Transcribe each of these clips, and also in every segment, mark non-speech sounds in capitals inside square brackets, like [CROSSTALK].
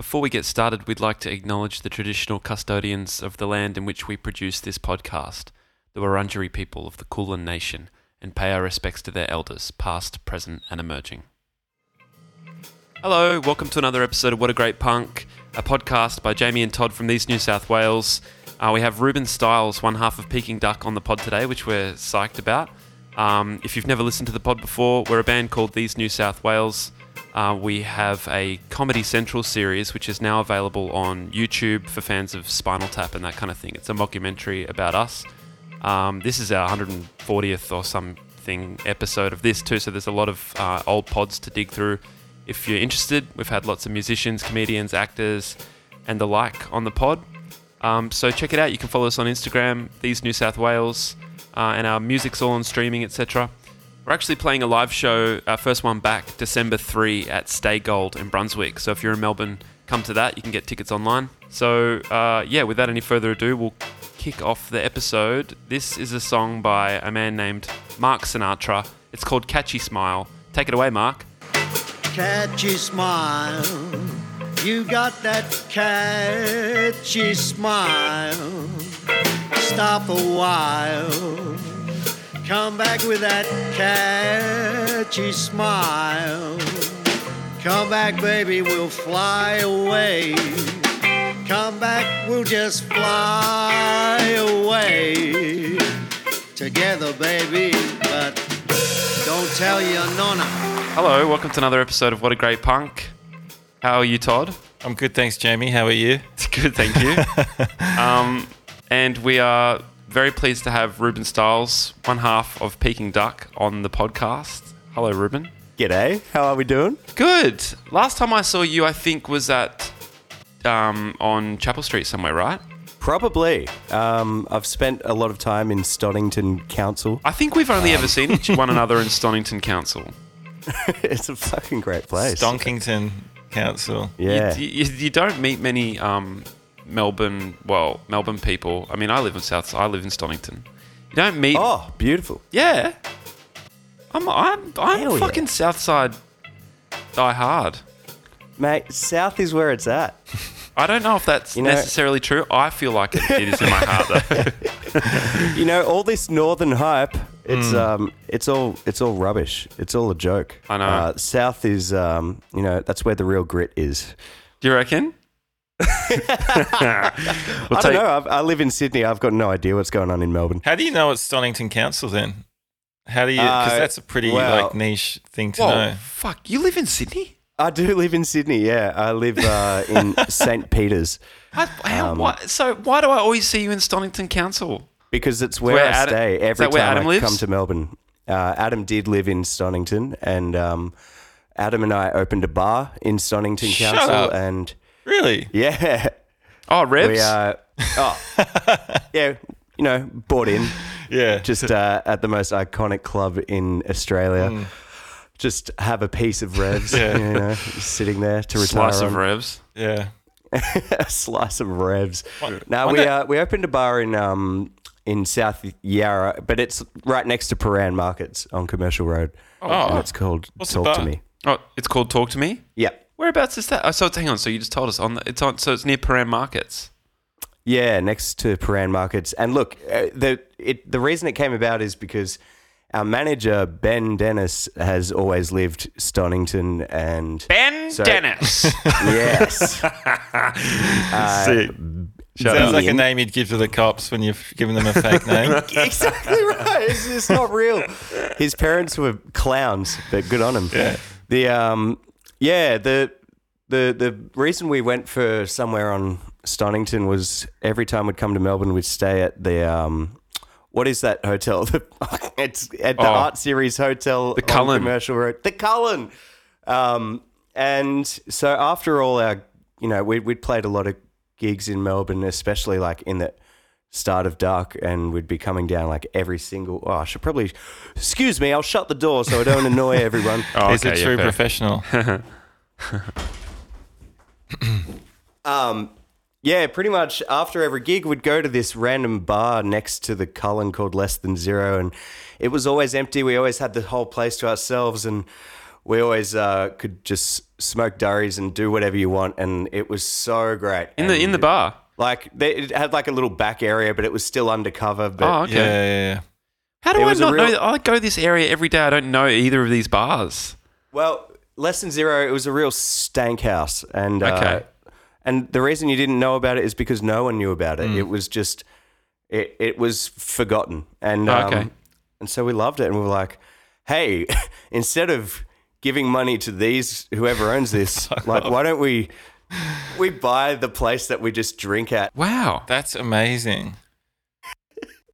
Before we get started, we'd like to acknowledge the traditional custodians of the land in which we produce this podcast, the Wurundjeri people of the Kulin Nation, and pay our respects to their elders, past, present, and emerging. Hello, welcome to another episode of What a Great Punk, a podcast by Jamie and Todd from These New South Whales. Uh, we have Reuben Styles, one half of Peking Duk, on the pod today, which we're psyched about. Um, if you've never listened to the pod before, we're a band called These New South Whales. Uh, we have a Comedy Central series, which is now available on YouTube for fans of Spinal Tap and that kind of thing. It's a mockumentary about us. Um, this is our 140th or something episode of this too, so there's a lot of uh, old pods to dig through. If you're interested, we've had lots of musicians, comedians, actors, and the like on the pod. Um, so check it out. You can follow us on Instagram, These New South Whales, uh, and our music's all on streaming, etc. We're actually playing a live show, our first one back, December 3 at Stay Gold in Brunswick. So if you're in Melbourne, come to that. You can get tickets online. So, uh, yeah, without any further ado, we'll kick off the episode. This is a song by a man named Mark Sinatra. It's called Catchy Smile. Take it away, Mark. catchy smile. You got that catchy smile. Stop a while. Come back with that catchy smile. Come back, baby, we'll fly away. Come back, we'll just fly away. Together, baby, but don't tell your nonna. Hello, welcome to another episode of What a Great Punk. How are you, Todd? I'm good, thanks, Jamie. How are you? [LAUGHS] Good, thank you. [LAUGHS] um, and we are very pleased to have Reuben Styles, one half of Peking Duk, on the podcast. Hello, Reuben. G'day, how are we doing? Good. Last time I saw you, I think, was at um, on Chapel Street somewhere, right? Probably. Um, I've spent a lot of time in Stonnington Council. I think we've only ever seen each [LAUGHS] one another in Stonnington Council. [LAUGHS] it's a fucking great place. Stonkington Council. yeah. You, you, you don't meet many um, Melbourne, well, Melbourne people. I mean, I live in South. I live in Stonnington. You don't meet. oh, beautiful. Yeah. I'm I'm I'm Hell yeah. fucking Southside die hard. Mate, South is where it's at. I don't know if that's You know- necessarily true. I feel like it, it is in my heart though. [LAUGHS] You know, all this northern hype, it's um it's all it's all rubbish. It's all a joke. I know. Uh, South is um, you know, that's where the real grit is. Do you reckon? We'll I take, don't know. I've, I live in Sydney. I've got no idea what's going on in Melbourne. How do you know it's Stonnington Council then? How do you? Because Uh, that's a pretty well- like niche thing to Whoa, know. fuck! You live in Sydney? I do live in Sydney. Yeah, I live uh, in [LAUGHS] St. Peter's I, how, Um, why, so why do I always see you in Stonnington Council? because it's where, Where I Adam- stay is every that where time Adam I lives? come to Melbourne. Uh, Adam did live in Stonnington, and um, Adam and I opened a bar in Stonnington Shut Council, up. and Really? yeah, Oh, Revs. we uh, oh [LAUGHS] yeah, you know, bought in Yeah. just uh, at the most iconic club in Australia. Hmm. Just have a piece of revs, Yeah. you know, sitting there to retire Slice of. Revs. yeah. [LAUGHS] a slice of revs. What- Now what we the- uh, we opened a bar in um in South Yarra, but it's right next to Prahran Markets on Commercial Road. and Oh, it's called What's Talk to? Me. Oh, it's called Talk to Me. Yeah, Whereabouts is that? Oh, so it's, hang on. So you just told us on. The, it's on. So it's near Prahran Markets. yeah, next to Prahran Markets. And look, uh, the it the reason it came about is because our manager Ben Dennis has always lived Stonnington, and Ben So- Dennis. [LAUGHS] yes, [LAUGHS] uh, Sick. Shut Sounds up. like a name you'd give to the cops when you've given them a fake name. [LAUGHS] exactly right. It's, it's not real. His parents were clowns, but good on him. Yeah. The um, yeah, the the the reason we went for somewhere on Stonnington was every time we'd come to Melbourne, we'd stay at the um. What is that hotel? [LAUGHS] it's at the Oh. Art Series Hotel, The Cullen. Commercial Road. The Cullen. Um, and so after all our, you know, we we'd played a lot of gigs in Melbourne, especially like in the start of dark, and we'd be coming down like every single. Oh, I should probably. Excuse me, I'll shut the door so I don't annoy [LAUGHS] everyone. Oh, He's okay, a yeah, true fair. professional. [LAUGHS] Um, yeah, pretty much after every gig, we'd go to this random bar next to the Cullen called Less Than Zero, and it was always empty. We always had the whole place to ourselves, and we always uh, could just smoke durries and do whatever you want, and it was so great. In the in the bar. Like they, it had like a little back area, but it was still undercover. But Oh, okay. Yeah, yeah, yeah. How do It I was a not real- know? I go this area every day. I don't know either of these bars. Well, less than zero. It was a real stank house, and Okay. uh, and the reason you didn't know about it is because no one knew about it. It was just it it was forgotten, and Oh, um, okay. and so we loved it, and we were like, hey, [LAUGHS] instead of giving money to these whoever owns this, [LAUGHS] like why don't we we buy the place that we just drink at? Wow. That's amazing.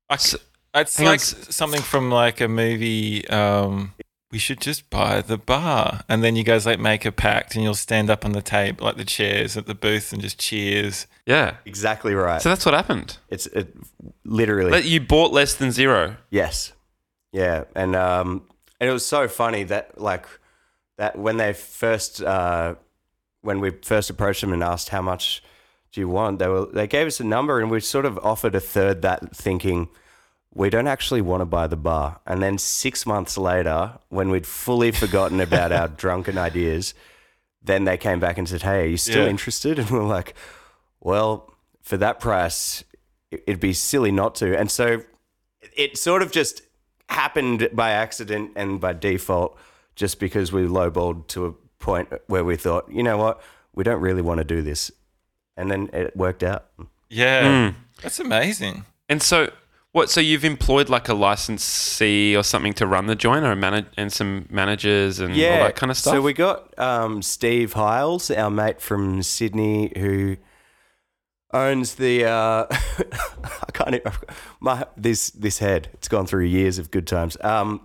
I, c- it's hang on, like something from like a movie. Um, we should just buy the bar, and then you guys like make a pact, and you'll stand up on the table, like the chairs at the booth, and just cheers. Yeah. Exactly right. So that's what happened. it's it, literally But you bought less than zero. Yes. Yeah, and um, and it was so funny that like that when they first uh, when we first approached them and asked how much do you want, they were they gave us a number and we sort of offered a third that, thinking we don't actually want to buy the bar. And then six months later, when we'd fully forgotten about our [LAUGHS] drunken ideas, then they came back and said, "Hey, are you still Yeah. interested?" [LAUGHS] And we we're like, "Well, for that price, it- it'd be silly not to." And so it sort of just happened by accident and by default, just because we lowballed to a point where we thought, you know what, we don't really want to do this, and then it worked out. Yeah, Mm. that's amazing. And so what? So you've employed like a licensee or something to run the joint, or a manage and some managers and all that kind of stuff. So we got um, Steve Hiles, our mate from Sydney, who owns the. Uh, [LAUGHS] I can't. Even, my this this head. It's gone through years of good times. Um,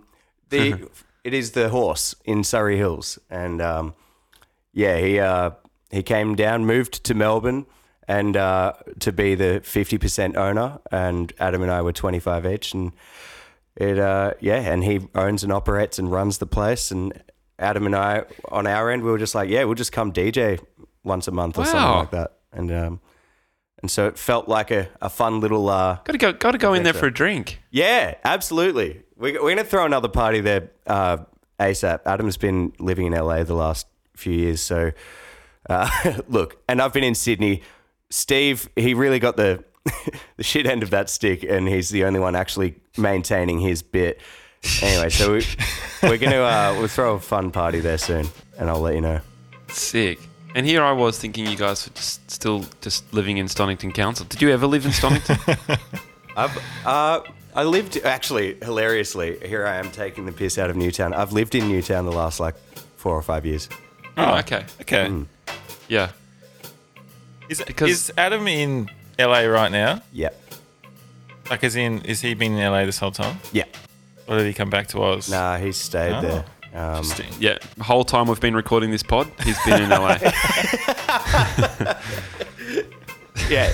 the it is the horse in Surry Hills, and um, yeah, he uh, he came down, moved to Melbourne. And uh, to be the fifty percent owner, and Adam and I were twenty five each, and it uh yeah and he owns and operates and runs the place. And adam and i on our end we were just like yeah we'll just come dj once a month or something like that. And um and so it felt like a, a fun little uh got to go. Got to go in there for a drink. yeah absolutely we, we're gonna throw another party there uh asap adam's been living in la the last few years so uh [LAUGHS] look and i've been in sydney steve he really got the [LAUGHS] the shit end of that stick and he's the only one actually maintaining his bit anyway so we, we're gonna uh we'll throw a fun party there soon and i'll let you know Sick. And here I was thinking you guys were just still just living in Stonnington Council. Did you ever live in Stonnington? [LAUGHS] I've uh I lived actually hilariously here I am taking the piss out of Newtown. I've lived in Newtown the last like four or five years. oh, okay. Okay, Mm. Yeah. is, Because- is Adam in LA right now? Yeah. Like, as in, is he been in LA this whole time, Yeah. or did he come back to Oz? Nah, he stayed Oh. there. Um, Interesting. Yeah. The whole time we've been recording this pod, he's been in LA. [LAUGHS] yeah.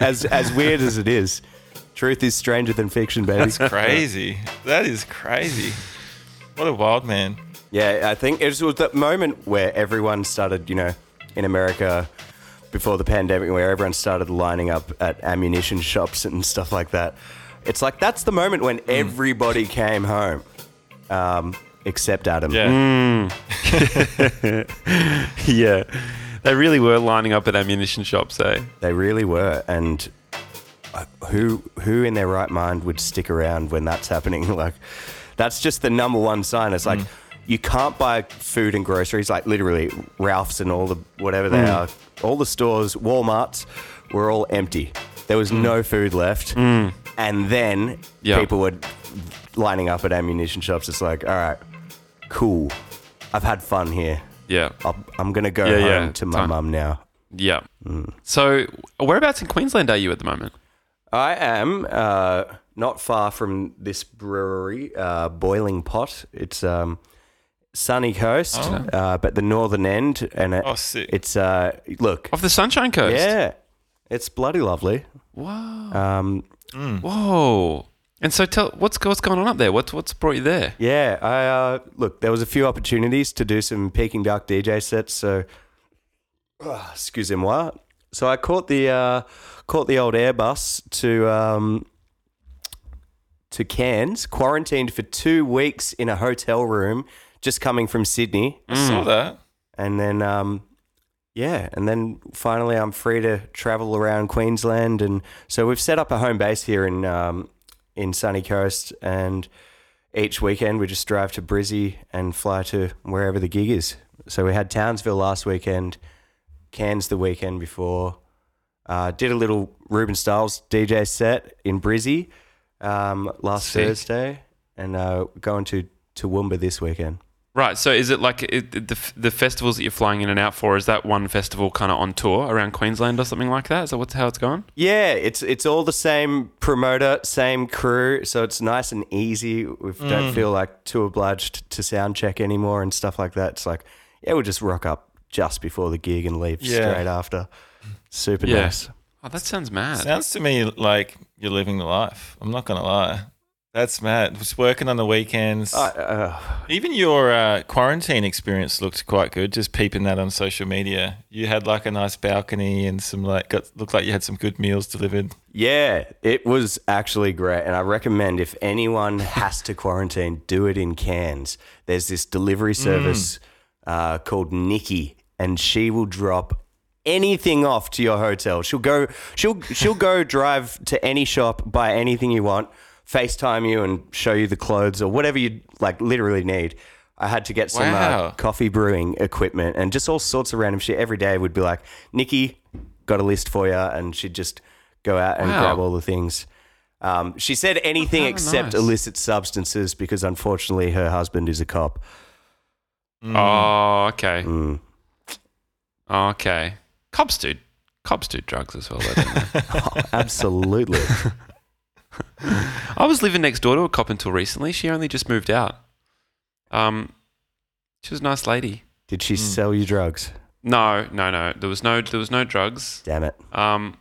as as weird as it is, truth is stranger than fiction, baby. That's crazy. that is crazy. What a wild man. Yeah, I think it was that moment where everyone started, you know, in America before the pandemic, where everyone started lining up at ammunition shops and stuff like that. It's like that's the moment when everybody came home, um, except Adam. Yeah. Mm. [LAUGHS] yeah. They really were lining up at ammunition shops, eh? They really were, and who who in their right mind would stick around when that's happening? [LAUGHS] Like, that's just the number one sign. It's like mm. you can't buy food and groceries, like literally Ralph's and all the whatever they mm. are, all the stores, WalMarts were all empty. There was no food left, and then Yeah. people were lining up at ammunition shops. It's like, all right, cool. I've had fun here. Yeah. I'll, I'm gonna go Yeah, home yeah. to my Time. mum now. Yeah. So, whereabouts in Queensland are you at the moment? I am uh, not far from this brewery, uh, Boiling Pot. It's um, sunny coast, Oh. uh, but the northern end, and it, Oh, sick. it's uh, look, Off the Sunshine Coast. yeah, it's bloody lovely. Wow. Um, Whoa. And so, tell what's what's going on up there? What's what's brought you there? yeah, I uh, look. There was a few opportunities to do some Peking Duk DJ sets, so uh, excusez-moi. So I caught the uh, caught the old Airbus to um, to Cairns, quarantined for two weeks in a hotel room, just coming from Sydney, I saw that. and then um, yeah, and then finally I'm free to travel around Queensland, and so we've set up a home base here in um, in Sunny Coast, and each weekend we just drive to Brizzy and fly to wherever the gig is. So we had Townsville last weekend, Cairns the weekend before. Uh, did a little Reuben Styles DJ set in Brizzy um, last Sick. Thursday, and uh, going to Toowoomba this weekend. Right. So is it like it, the the festivals that you're flying in and out for? Is that one festival kind of on tour around Queensland or something like that? Is that what's how it's going? Yeah, it's it's all the same promoter, same crew, so it's nice and easy. We Mm. don't feel like too obliged to sound check anymore and stuff like that. It's like, yeah, we'll just rock up just before the gig and leave Yeah. straight after. Super Yeah. nice. Oh, that sounds mad. Sounds to me like you're living the life. I'm not gonna lie. That's mad. Just working on the weekends. Uh, uh, Even your uh, quarantine experience looked quite good. Just peeping that on social media. You had like a nice balcony and some like got looked like you had some good meals delivered. yeah, it was actually great, and I recommend if anyone has to quarantine, do it in Cairns. There's this delivery Mm. service uh, called Nikki, and she will drop anything off to your hotel. She'll go she'll she'll go drive to any shop, buy anything you want, FaceTime you and show you the clothes or whatever you like literally need. I had to get some uh, coffee brewing equipment and just all sorts of random shit. Every day would be like, Nikki, got a list for you, and she'd just go out and Wow. grab all the things. Um, she said anything Oh, except nice. illicit substances because unfortunately her husband is a cop. Oh, okay. Mm. Oh, okay. Cops do cops do drugs as well. Though, don't they? [LAUGHS] Absolutely. [LAUGHS] [LAUGHS] I was living next door to a cop until recently. She only just moved out. Um, she was a nice lady. Did she sell you drugs? No, no, no. There was no there was no drugs. Damn it. Um,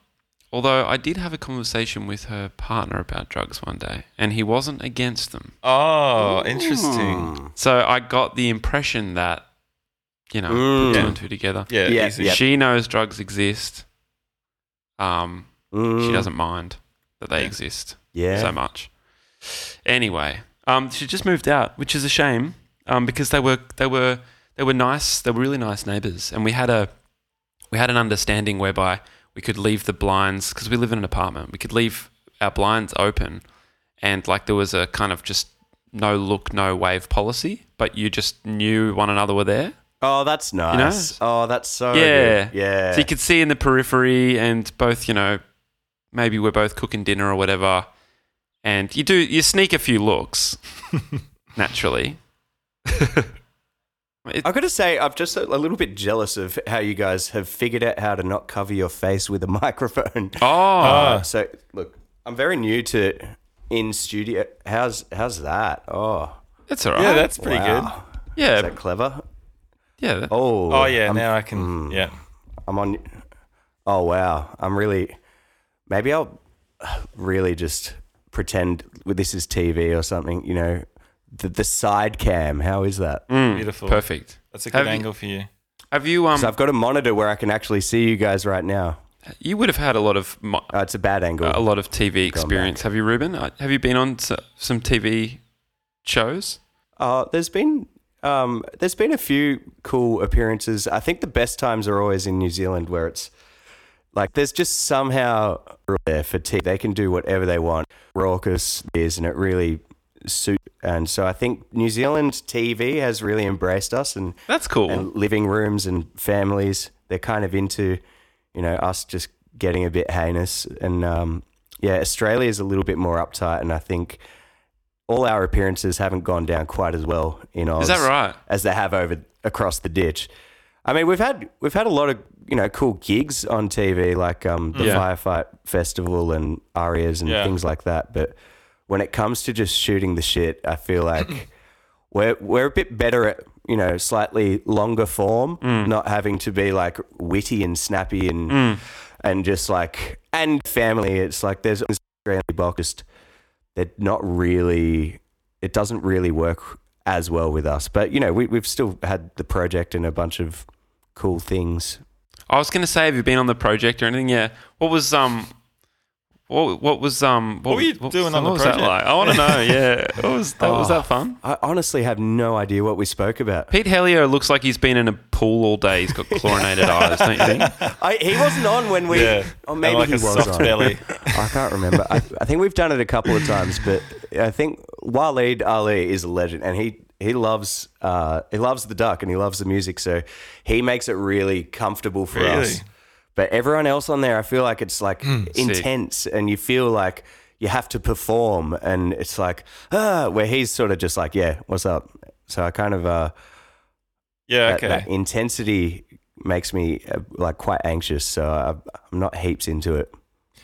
although I did have a conversation with her partner about drugs one day, and he wasn't against them. Oh, interesting. So I got the impression that, you know, Mm. put two Yeah. and two together. Yeah, Yeah, easy. yeah. She knows drugs exist. Um, Mm. she doesn't mind that they Yeah. exist Yeah. so much. Anyway, um, she just moved out, which is a shame. Um, because they were they were they were nice. They were really nice neighbors, and we had a we had an understanding whereby we could leave the blinds because we live in an apartment. We could leave our blinds open, and like there was a kind of just no look, no wave policy, but you just knew one another were there. Oh, that's nice. Oh, that's so Yeah. good. Yeah. So you could see in the periphery, and both, you know, maybe we're both cooking dinner or whatever, and you do you sneak a few looks [LAUGHS] naturally. [LAUGHS] I've got to say, I'm just a, a little bit jealous of how you guys have figured out how to not cover your face with a [LAUGHS] microphone. oh, Uh, so, look, I'm very new to in studio. How's how's that? Oh, that's all right. Yeah, that's pretty good. yeah, Is that clever? yeah. that- Oh, Oh yeah, I'm, now I can. Yeah. I'm on. Oh wow, I'm really. Maybe I'll really just pretend this is TV or something. You know, the the side cam. How is that? Mm, Beautiful. perfect. That's a good Have you- angle for you. Have you um? So I've got a monitor where I can actually see you guys right now. you would have had a lot of mo- Oh, it's a bad angle. a lot of TV experience. Have you, Reuben? Uh, Have you been on some TV shows? Uh, there's been um, there's been a few cool appearances. I think the best times are always in New Zealand, where it's like there's just somehow there for TV. They can do whatever they want. Raucous is, and it really suits. And so I think New Zealand TV has really embraced us, and That's cool. and living rooms and families. They're kind of into, you know, us just getting a bit heinous. And um, yeah, Australia is a little bit more uptight, and I think all our appearances haven't gone down quite as well in Oz Is that right? as they have over across the ditch. I mean, we've had we've had a lot of you know cool gigs on TV, like um, the Yeah. Firefight Festival and Arias and Yeah. things like that. But when it comes to just shooting the shit, I feel [CLEARS THROAT] like we're we're a bit better at you know slightly longer form, not having to be like witty and snappy and and just like and family. It's like there's Australian box. They're not really. It doesn't really work as well with us, but you know we we've still had the project and a bunch of cool things. I was going to say, have you been on the project or anything? Yeah. What was um, what, what was um what, were you doing on the what was that project? like? I want to know. [LAUGHS] Yeah, what was that? Was Oh. that fun? I honestly have no idea what we spoke about. Pete Helliar looks like he's been in a pool all day. He's got chlorinated [LAUGHS] eyes, don't you think? I, he wasn't on when we. Yeah. Or maybe like he a was soft on. belly. [LAUGHS] I can't remember. I, I think we've done it a couple of times, but I think Waleed Aly is a legend, and he he loves uh, he loves the Duk and he loves the music, so he makes it really comfortable for us. But everyone else on there, I feel like it's like intense, and you feel like you have to perform, and it's like ah, where he's sort of just like, yeah, what's up? So I kind of uh, Yeah, that, okay. that intensity makes me uh, like quite anxious, so I, I'm not heaps into it.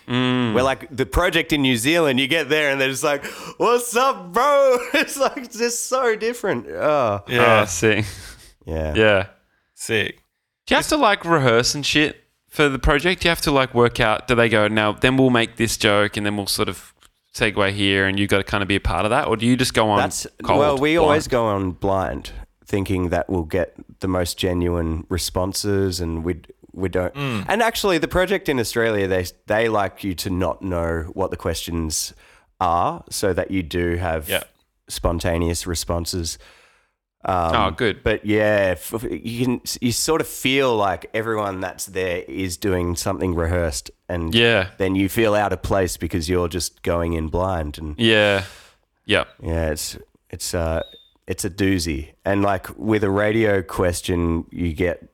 Mm. We're like the project in New Zealand. You get there and they're just like, "What's up, bro?" [LAUGHS] It's like just so different. Oh, yeah, Oh, sick. yeah. Yeah. sick. Do you have to like rehearse and shit for the project? Do you have to like work out? Do they go now? Then we'll make this joke, and then we'll sort of segue here, and you got to kind of be a part of that, or do you just go on? That's cold, well, we blind? always go on blind, thinking that we'll get the most genuine responses, and we we don't. Mm. And actually, the project in Australia, they they like you to not know what the questions are, so that you do have Yeah. spontaneous responses. Um, Oh, good. But yeah, you can you sort of feel like everyone that's there is doing something rehearsed, and Yeah. then you feel out of place because you're just going in blind, and Yeah. Yep. yeah, it's it's uh it's a doozy. And like with a radio question, you get,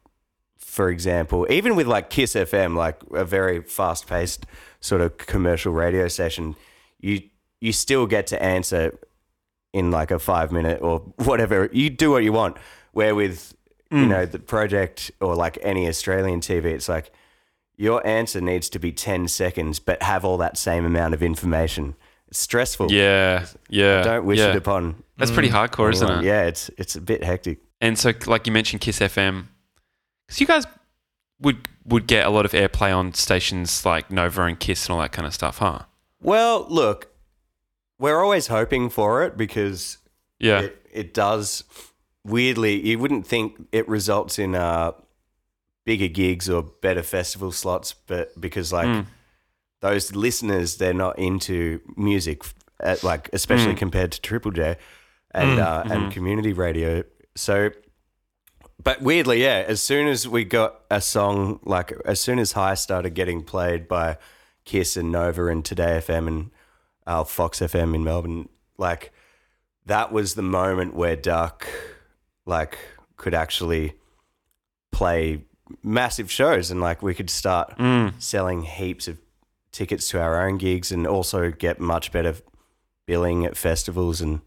for example, even with like Kiss FM, like a very fast paced sort of commercial radio session, you you still get to answer in like a five minute or whatever. You do what you want. Where with you hmm. know the project or like any Australian TV, it's like your answer needs to be ten seconds, but have all that same amount of information. It's stressful. Yeah. Yeah. Don't wish yeah. it upon That's pretty mm. hardcore, isn't it? Yeah, it's it's a bit hectic. And so, like you mentioned, Kiss FM, because you guys would would get a lot of airplay on stations like Nova and Kiss and all that kind of stuff, huh? Well, look, we're always hoping for it because Yeah. it, it does. Weirdly, you wouldn't think it results in uh, bigger gigs or better festival slots, but because like Mm. those listeners, they're not into music, at, like especially Mm. compared to Triple J and uh, Mhm. and community radio. So, but weirdly, yeah, as soon as we got a song, like as soon as High started getting played by Kiss and Nova and Today FM and uh, Fox FM in Melbourne, like that was the moment where Duk, like, could actually play massive shows and like we could start Mm. selling heaps of tickets to our own gigs and also get much better billing at festivals and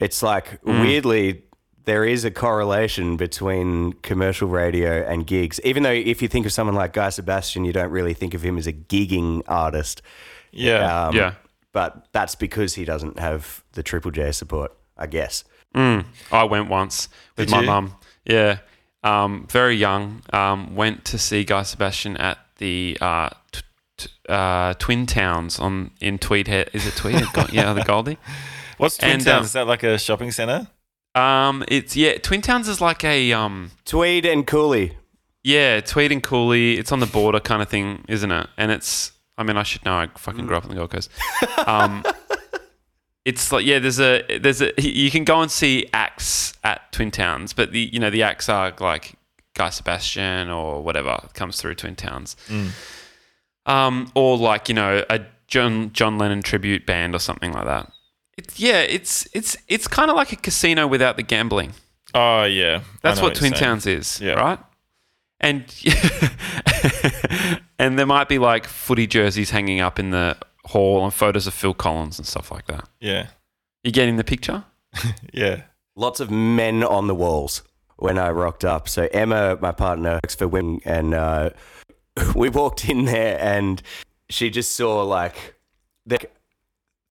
it's like Mm. weirdly there is a correlation between commercial radio and gigs even though if you think of someone like Guy Sebastian you don't really think of him as a gigging artist Yeah. um, Yeah. but that's because he doesn't have the Triple J support I guess Mm. I went once with Did my you? mum. Yeah. Um, very young. Um, went to see Guy Sebastian at the uh, t- t- uh, Twin Towns on in Tweed. Is it Tweed? [LAUGHS] Yeah, the Goldie. What's Twin And, Towns? um, Is that like a shopping center? Um, it's yeah. Twin Towns is like a um, Tweed and Cooley yeah, Tweed and Cooley. It's on the border kind of thing, isn't it? And it's. I mean, I should know. I fucking grew up on the Gold Coast. Um, [LAUGHS] it's like yeah. There's a there's a you can go and see acts at Twin Towns, but the you know the acts are like Guy Sebastian or whatever comes through Twin Towns, um, or like you know a John John Lennon tribute band or something like that. It's yeah. It's it's it's kind of like a casino without the gambling. Oh yeah, That's know what Twin saying. Towns is, Yeah. right? And [LAUGHS] and there might be like footy jerseys hanging up in the hall and photos of Phil Collins and stuff like that. Yeah, You getting the picture? [LAUGHS] yeah. lots of men on the walls when I rocked up. So Emma, my partner, works for women, and uh, [LAUGHS] we walked in there, and she just saw like the,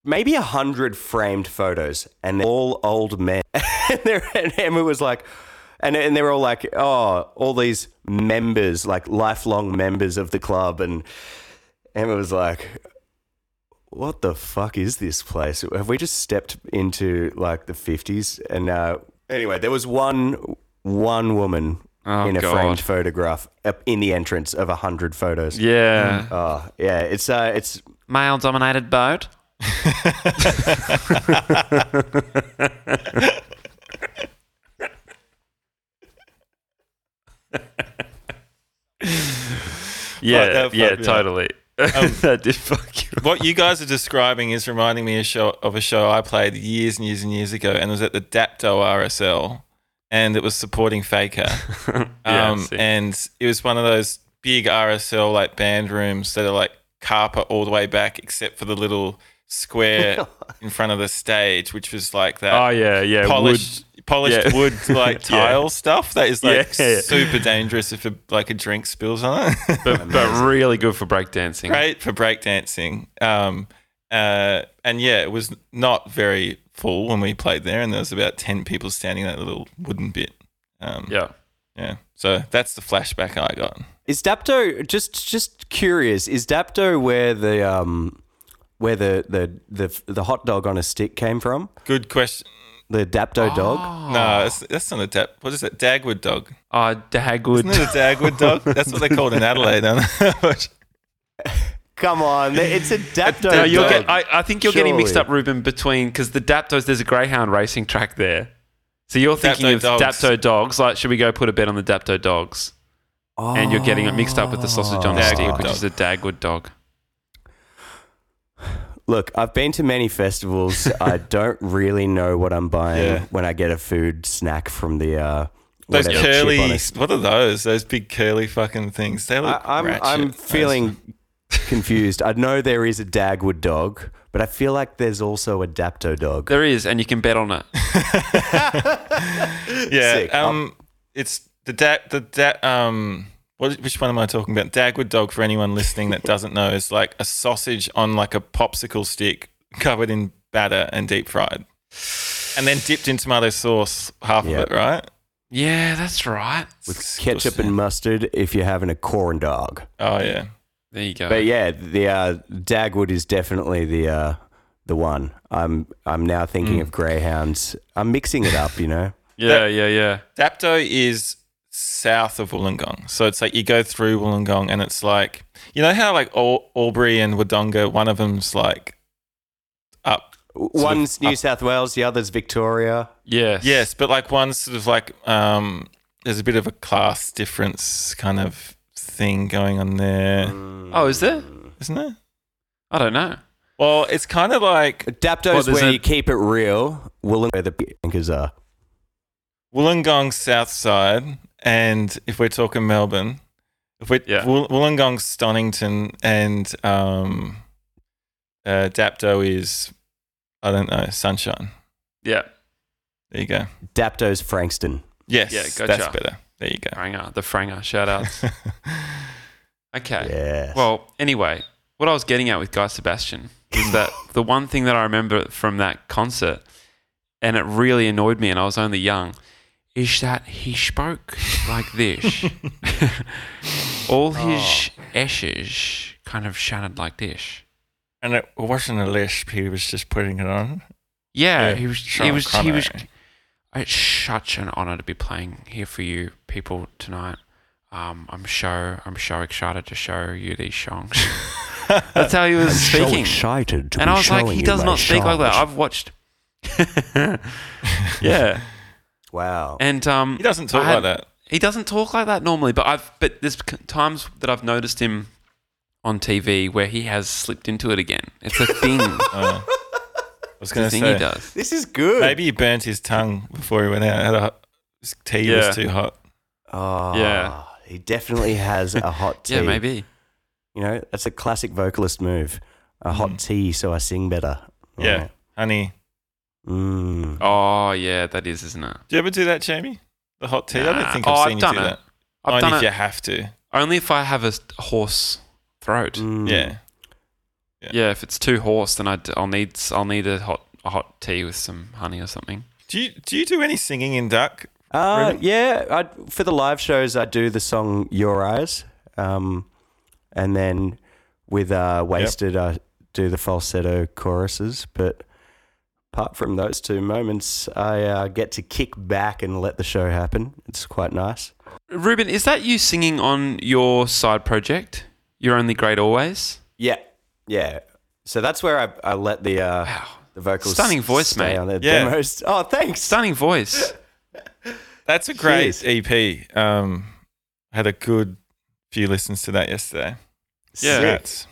maybe a hundred framed photos, and they're all old men. [LAUGHS] and, they're- and Emma was like. And, and they were all like, oh, all these members, like lifelong members of the club. And Emma was like, what the fuck is this place? Have we just stepped into like the fifties? And uh, anyway, there was one one woman Oh, in a God. framed photograph in the entrance of a hundred photos. Yeah. Oh yeah, it's uh, it's male dominated boat. Yeah, yeah, fucked me up. totally. [LAUGHS] that did fuck you. what you guys are describing is reminding me of, show, of a show I played years and years and years ago, and it was at the Dapto RSL, and it was supporting Faker. [LAUGHS] Yeah, um, and it was one of those big RSL like band rooms that are like carpet all the way back, except for the little square [LAUGHS] in front of the stage, which was like that Oh yeah, yeah. polished polished Yeah. wood [LAUGHS] like Yeah. tile stuff that is like Yeah. super dangerous if a, like a drink spills on it. but, but [LAUGHS] really good for breakdancing. Great for breakdancing. Um, uh, and yeah, it was not very full when we played there, and there was about ten people standing in that little wooden bit. Um, Yeah. yeah. So that's the flashback I got. Is Dapto just just curious? Is Dapto where the um where the the the the hot dog on a stick came from? Good question. The Dapto dog. Ah. No, that's, that's not a dap. What is it? Dagwood dog. Oh, Dagwood. Isn't it a Dagwood dog? [LAUGHS] That's what they called in Adelaide. aren't they? [LAUGHS] Come on, it's a [LAUGHS] Dapto No, you'll dog. get, I, I think you're getting mixed up, Reuben, between because the Daptos, there's a greyhound racing track there. So you're thinking Dapto of dogs. Dapto dogs. Like, should we go put a bet on the Dapto dogs? And you're getting it mixed up with the sausage on a oh. stick, which dog. is a Dagwood dog. Look, I've been to many festivals. [LAUGHS] I don't really know what I'm buying Yeah. when I get a food snack from the uh, Those curly. What are those? Those big curly fucking things. They look. I, I'm ratchet. I'm feeling [LAUGHS] confused. I know there is a Dagwood dog, but I feel like there's also a Dapto dog. There is, and you can bet on it. [LAUGHS] Yeah. Sick. Um, it's the da- the da- um. What, which one am I talking about? Dagwood dog, for anyone listening that doesn't know, is like a sausage on like a popsicle stick covered in batter and deep fried, and then dipped in tomato sauce. Half Yeah. of it, right? Yeah, that's right. with ketchup and mustard if you're having a corn dog. Oh yeah. There you go. But yeah, the uh, Dagwood is definitely the uh, the one. I'm I'm now thinking Mm. of greyhounds. I'm mixing it up, you know. [LAUGHS] yeah, yeah, yeah. Dapto is south of Wollongong. So it's like you go through Wollongong and it's like, you know how like Al- Albury and Wodonga, one of them's like up. One's New up- South Wales, the other's Victoria. Yes. Yes, but like one's sort of like, um, there's a bit of a class difference kind of thing going on there, Oh, is there? isn't there? I don't know. Well, it's kind of like Dapto's Well, where a- you keep it real. Woolen where the anchors are. Wollongong south side, and if we're talking Melbourne, if we're Yeah. Woll- Wollongong, Stonnington, and um, uh, Dapto is I don't know Sunshine. Yeah. There you go. Dapto's Frankston. Yes, Yeah, gotcha. that's better. There you go. Franger, the Franger. Shout outs. [LAUGHS] Okay. Yeah. Well, anyway, what I was getting at with Guy Sebastian is [LAUGHS] that the one thing that I remember from that concert, and it really annoyed me, and I was only young, is that he spoke like this. [LAUGHS] [LAUGHS] All his eshes kind of sounded like this. and it wasn't a lisp; he was just putting it on. Yeah, Yeah, he was. Sean he was. He was. It's such an honor to be playing here for you people tonight. Um, I'm so I'm so excited to show you these songs. [LAUGHS] That's how he was speaking. So excited to and I was like, he does not speak like that. I've watched. yeah, Wow. and um, He doesn't talk had- like that. He doesn't talk like that normally, but I've but there's times that I've noticed him on TV where he has slipped into it again. It's a thing. [LAUGHS] Uh, I was going to say he does. this is good. maybe he burnt his tongue before he went out. Had a, his tea Yeah. was too hot. Oh, Yeah. He definitely has a hot [LAUGHS] tea. Yeah, maybe. You know, that's a classic vocalist move. A hot Mm. tea so I sing better. Yeah, honey. Mm. Oh yeah, that is, isn't it? Do you ever do that, Jamie? The hot tea? I don't think Oh, I've I've seen you done do it. that. I've Only done if it you have to. only if I have a hoarse throat. Mm. Yeah. Yeah. Yeah, if it's too hoarse, then I'd, I'll need s- I'll need a hot a hot tea with some honey or something. Do you do you do any singing in Duk? Uh, Really? yeah, I, for the live shows, I do the song "Your Eyes," um, and then with uh, "Wasted," I do the falsetto choruses. But apart from those two moments, I uh, get to kick back and let the show happen. It's quite nice. Reuben, is that you singing on your side project? You're only great always. Yeah, yeah. so that's where I, I let the uh, the vocals Stunning voice, stay mate. on the Yeah. demos. Oh, thanks. Stunning voice. [LAUGHS] That's a great Cheers. EP. Um, had a good few listens to that yesterday. Yeah. Congrats.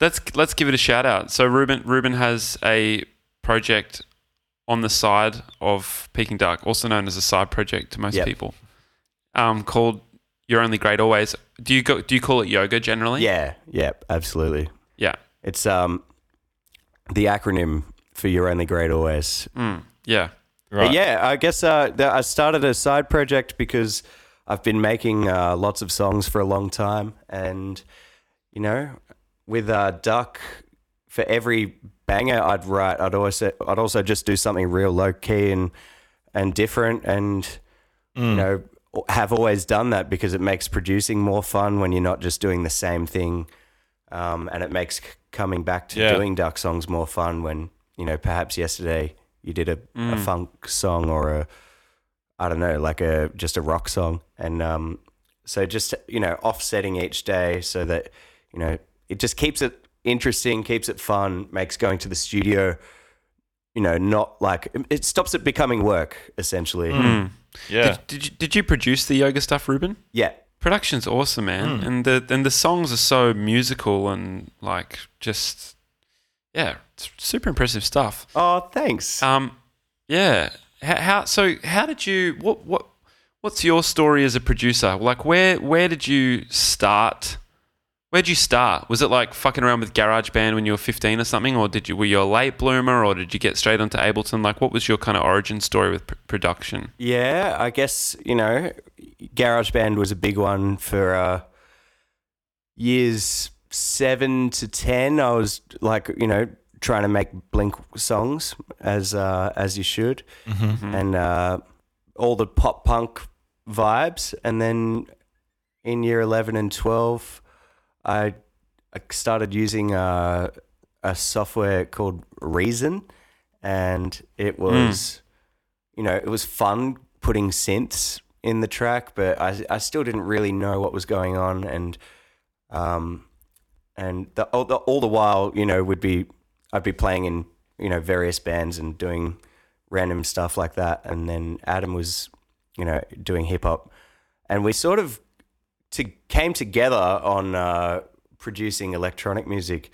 Let's let's give it a shout out. So Reuben Reuben has a project on the side of Peking Duk, also known as a side project to most Yep. people, um, called "You're Only Great Always." Do you go? Do you call it yoga generally? Yeah, yeah, absolutely. Yeah. It's um the acronym for "You're Only Great Always." Mm, yeah. But Right. yeah, I guess uh, I started a side project because I've been making uh, lots of songs for a long time, and you know, with uh, Duk, for every banger I'd write, I'd also I'd also just do something real low key and and different, and you know, have always done that because it makes producing more fun when you're not just doing the same thing, um, and it makes coming back to Yeah. doing Duk songs more fun when you know perhaps yesterday you did a, a funk song or a I don't know like a just a rock song. And um, so just you know offsetting each day so that you know it just keeps it interesting keeps it fun makes going to the studio you know not like it stops it becoming work essentially Mm. Yeah. Did, did you did you produce the yoga stuff, Reuben? yeah Production's awesome, man, Hmm. and the and the songs are so musical and like just yeah, it's super impressive stuff. oh thanks Um, yeah. How, how so? How did you? What what what's your story as a producer? Like where where did you start? Where'd you start? Was it like fucking around with GarageBand when you were fifteen or something, or did you were you a late bloomer, or did you get straight onto Ableton? Like, what was your kind of origin story with pr- production? Yeah, I guess, you know, GarageBand was a big one for uh, years seven to 10. I was like, you know, trying to make Blink songs as uh, as you should, and uh, all the pop punk vibes. And then in year 11 and 12, I, I started using uh, a software called Reason, and it was you know, it was fun putting synths in the track, but I, I still didn't really know what was going on, and um, and the all, the all the while, you know, would be I'd be playing in you know various bands and doing random stuff like that, and then Adam was you know doing hip hop, and we sort of to came together on uh, producing electronic music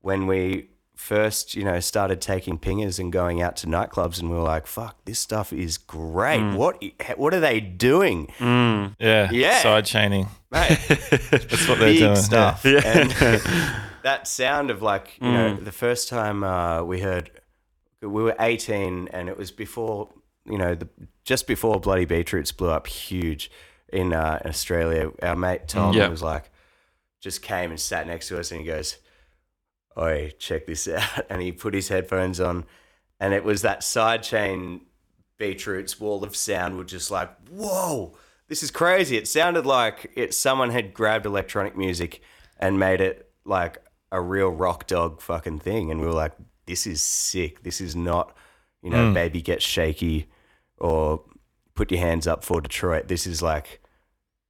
when we first, you know, started taking pingers and going out to nightclubs, and we were like, "Fuck, this stuff is great. What what are they doing, Yeah. Yeah. Side chaining. mate? [LAUGHS] That's what they're Big doing. stuff." Yeah. And [LAUGHS] that sound of like, you know, the first time uh, we heard, we were eighteen, and it was before, you know, the, just before Bloody Beetroots blew up huge in uh, Australia. Our mate Tom Yeah. was like, just came and sat next to us, and he goes. Oi, check this [LAUGHS] out. And he put his headphones on, and it was that sidechain Beetroot's wall of sound was just like, whoa, this is crazy. It sounded like it someone had grabbed electronic music and made it like a real rock dog fucking thing. And we were like, this is sick. This is not, you know, baby gets shaky or put your hands up for Detroit. This is like,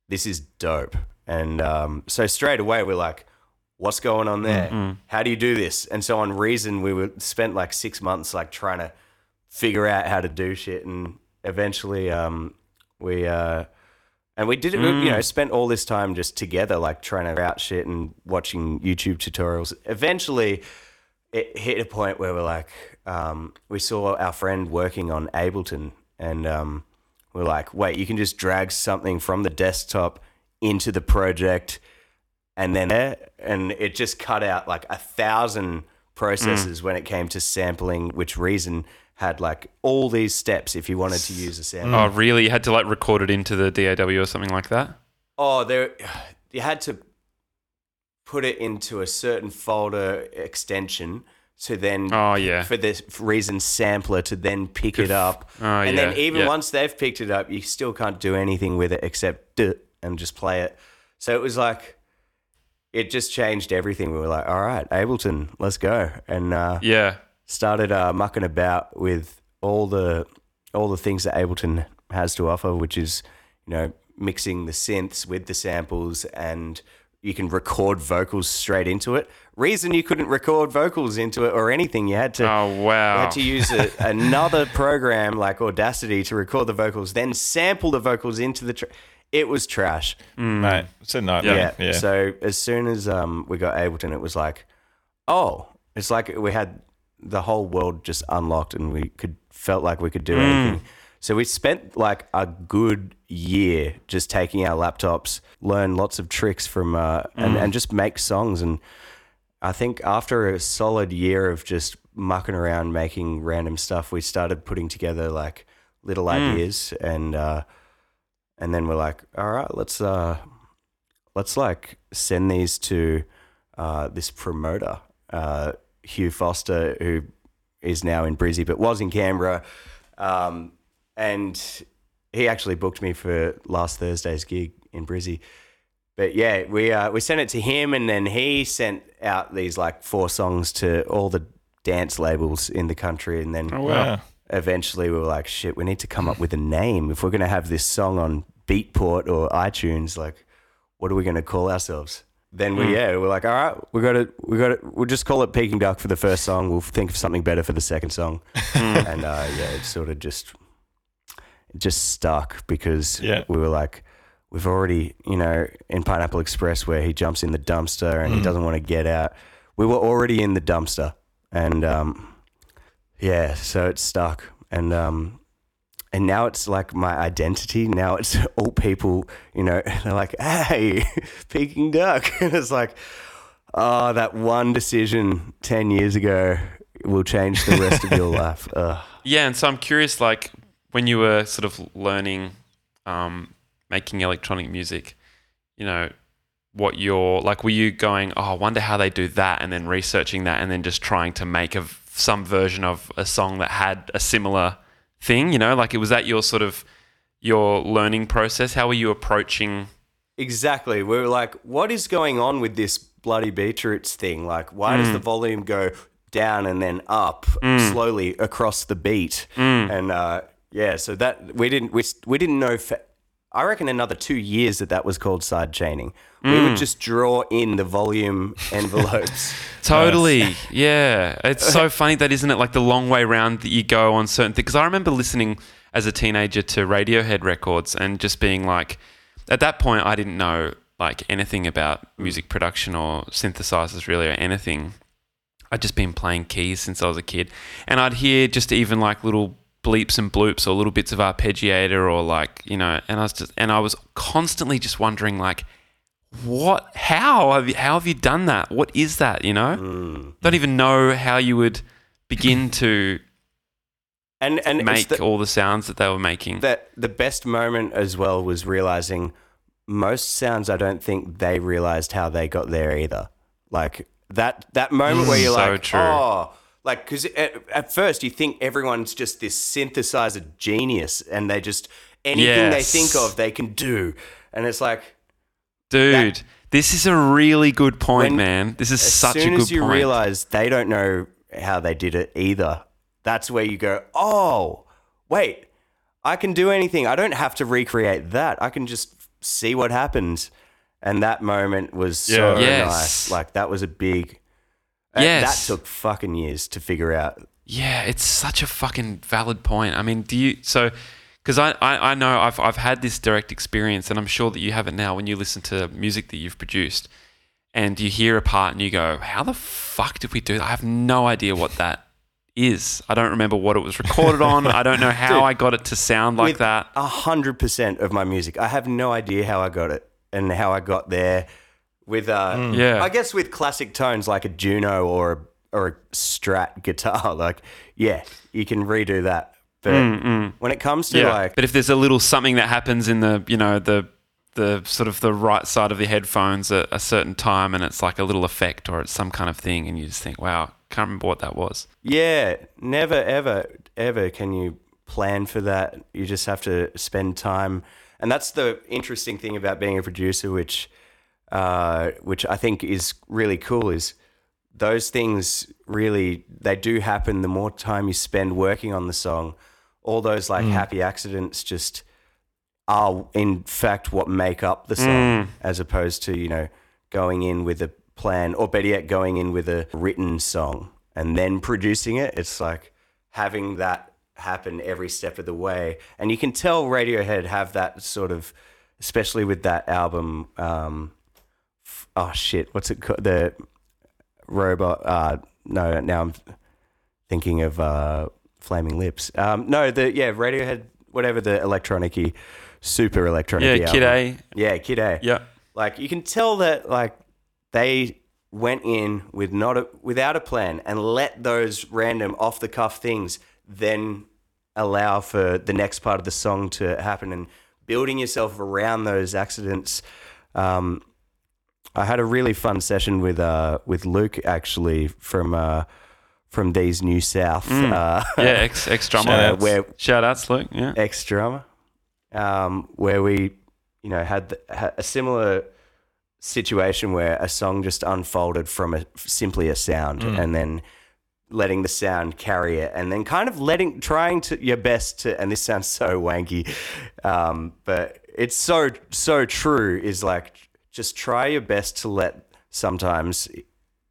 this is dope. And um, so straight away we're like, what's going on there? How do you do this? And so on Reason, we were spent like six months like trying to figure out how to do shit, and eventually, um, we uh, and we did it. You know, spent all this time just together, like trying to figure out shit and watching YouTube tutorials. Eventually, it hit a point where we're like, um, we saw our friend working on Ableton, and um, we're like, wait, you can just drag something from the desktop into the project and then and it just cut out like a thousand processes when it came to sampling which reason had like all these steps if you wanted to use a sample Oh, really? You had to like record it into the DAW or something like that? oh there you had to put it into a certain folder extension to then Oh, yeah. for this reason sampler to then pick it up Oh, and yeah, then even yeah. once they've picked it up you still can't do anything with it except do it and just play it so it was like it just changed everything we were like all right ableton let's go and uh, Yeah. started uh, mucking about with all the all the things that ableton has to offer which is you know mixing the synths with the samples and you can record vocals straight into it. Reason you couldn't record vocals into it or anything, you had to Oh wow! you wow. had to use a, [LAUGHS] another program like Audacity to record the vocals, then sample the vocals into the. Tr- it was trash. Mate, it's a nightmare. Yeah. Yeah. So as soon as um, we got Ableton, it was like, oh, it's like we had the whole world just unlocked, and we could felt like we could do anything. So we spent like a good year just taking our laptops, learn lots of tricks from, uh, and and just make songs. And I think after a solid year of just mucking around making random stuff, we started putting together like little ideas and. Uh, and then we're like, all right, let's uh, let's like send these to uh, this promoter, uh, Hugh Foster, who is now in Brizzy but was in Canberra, um, and he actually booked me for last Thursday's gig in Brizzy. But yeah, we uh, we sent it to him, and then he sent out these like four songs to all the dance labels in the country, and then Oh, wow. eventually we were like, shit, we need to come up with a name. If we're going to have this song on Beatport or iTunes, like, what are we going to call ourselves? Then we, yeah, we're like, all right, we got to, we got to, we'll just call it Peking Duk for the first song. We'll think of something better for the second song. and uh, yeah, it sort of just, just stuck because Yeah. we were like, we've already, you know, in Pineapple Express where he jumps in the dumpster and he doesn't want to get out. We were already in the dumpster. And, um, yeah, so it's stuck, and um, and now it's like my identity. Now it's [LAUGHS] all people, you know, [LAUGHS] they're like, "Hey, [LAUGHS] Peking Duk," and it's like, oh, that one decision ten years ago will change the rest of your life. Ugh. Yeah, and so I'm curious, like when you were sort of learning, um, making electronic music, you know, what you're like. Were you going, oh, I wonder how they do that, and then researching that, and then just trying to make a some version of a song that had a similar thing? You know, like it was that your sort of your learning process. How were you approaching? Exactly. We were like, what is going on with this bloody beetroots thing? Like, why does the mm. volume go down and then up mm. slowly across the beat? Mm. And uh, yeah, so that we didn't we, we didn't know. For, I reckon another two years that that was called side chaining. We would mm. just draw in the volume envelopes. [LAUGHS] Totally. Yeah. It's so [LAUGHS] funny that isn't it like the long way round that you go on certain things. Because I remember listening as a teenager to Radiohead records and just being like, at that point, I didn't know like anything about music production or synthesizers really or anything. I'd just been playing keys since I was a kid. And I'd hear just even like little bleeps and bloops or little bits of arpeggiator or like, you know, and I was just, and I was constantly just wondering like, what how have you, how have you done that what is that you know hmm. don't even know how you would begin [LAUGHS] to And and make the, all the sounds that they were making that the best moment as well was realizing most sounds I don't think they realized how they got there either. Like that that moment where mm, you're So like, true. oh, like because at, at first you think everyone's just this synthesizer genius and they just anything they think of they can do, and it's like dude this is a really good point When- man this is such a good as soon as you point realize they don't know how they did it either, that's where you go, oh, wait, I can do anything. I don't have to recreate that. I can just see what happens. And that moment was so. Yes. nice. Like that was a big. Uh, Yes. That took fucking years to figure out. Yeah, it's such a fucking valid point. I mean, do you so? Because I, I, I know I've I've had this direct experience, and I'm sure that you have it now when you listen to music that you've produced, and you hear a part and you go, "How the fuck did we do that?" I have no idea what that is. I don't remember what it was recorded on. I don't know [LAUGHS] how Dude, I got it to sound like that. A hundred percent of my music. I have no idea how I got it and how I got there. With uh, Yeah. I guess with classic tones like a Juno or a, or a Strat guitar, like yeah, you can redo that. But when it comes to Mm, Yeah, like but if there's a little something that happens in the you know the the sort of the right side of the headphones at a certain time, and it's like a little effect or it's some kind of thing, and you just think, "Wow, can't remember what that was." yeah, never ever ever can you plan for that. You just have to spend time, and that's the interesting thing about being a producer, which uh, which I think is really cool. Is those things really they do happen the more time you spend working on the song all those like happy accidents just are in fact what make up the song as opposed to you know going in with a plan, or better yet, going in with a written song and then producing it. It's like having that happen every step of the way, and you can tell Radiohead have that sort of, especially with that album. Um, oh shit, what's it called? The robot. Uh, no, now I'm thinking of uh, Flaming Lips. Um, no, the yeah Radiohead, whatever the electronic super electronic. Yeah, Kid A. Yeah, Kid A. Yeah. Like you can tell that like they went in with not a, without a plan and let those random off the cuff things then allow for the next part of the song to happen and building yourself around those accidents. Um, I had a really fun session with uh, with Luke actually from uh, from these New South uh, Yeah, ex ex drummer. uh, where Shout outs, Luke. Yeah. ex drummer, um, where we, you know, had, the, had a similar situation where a song just unfolded from a simply a sound, and then letting the sound carry it, and then kind of letting, trying to your best to, and this sounds so wanky, um, but it's so so true. Is like just try your best to let sometimes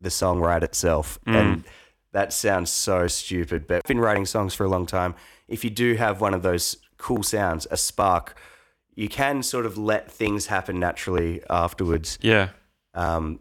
the song write itself, and that sounds so stupid. But I've been writing songs for a long time. If you do have one of those cool sounds, a spark, you can sort of let things happen naturally afterwards. Yeah. Um,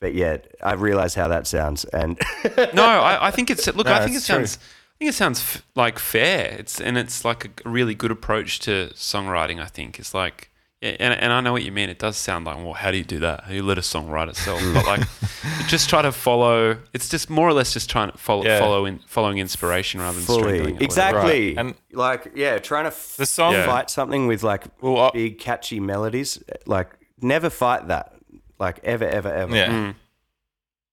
but yeah, I realize how that sounds, and [LAUGHS] No, I, I think it's look. No, I think it it's true. sounds. I think it sounds f- like fair. It's and it's like a really good approach to songwriting. I think it's like, and and I know what you mean. It does sound like, well, how do you do that? How do you let a song write itself? but like, [LAUGHS] just try to follow. It's just more or less just trying to follow, Yeah. folloing, following inspiration rather than fully strangling it. exactly, Right. And- like yeah, trying to f- The song- Yeah. fight something with like Well, I- big catchy melodies, like never fight that, like ever, ever, ever. Yeah.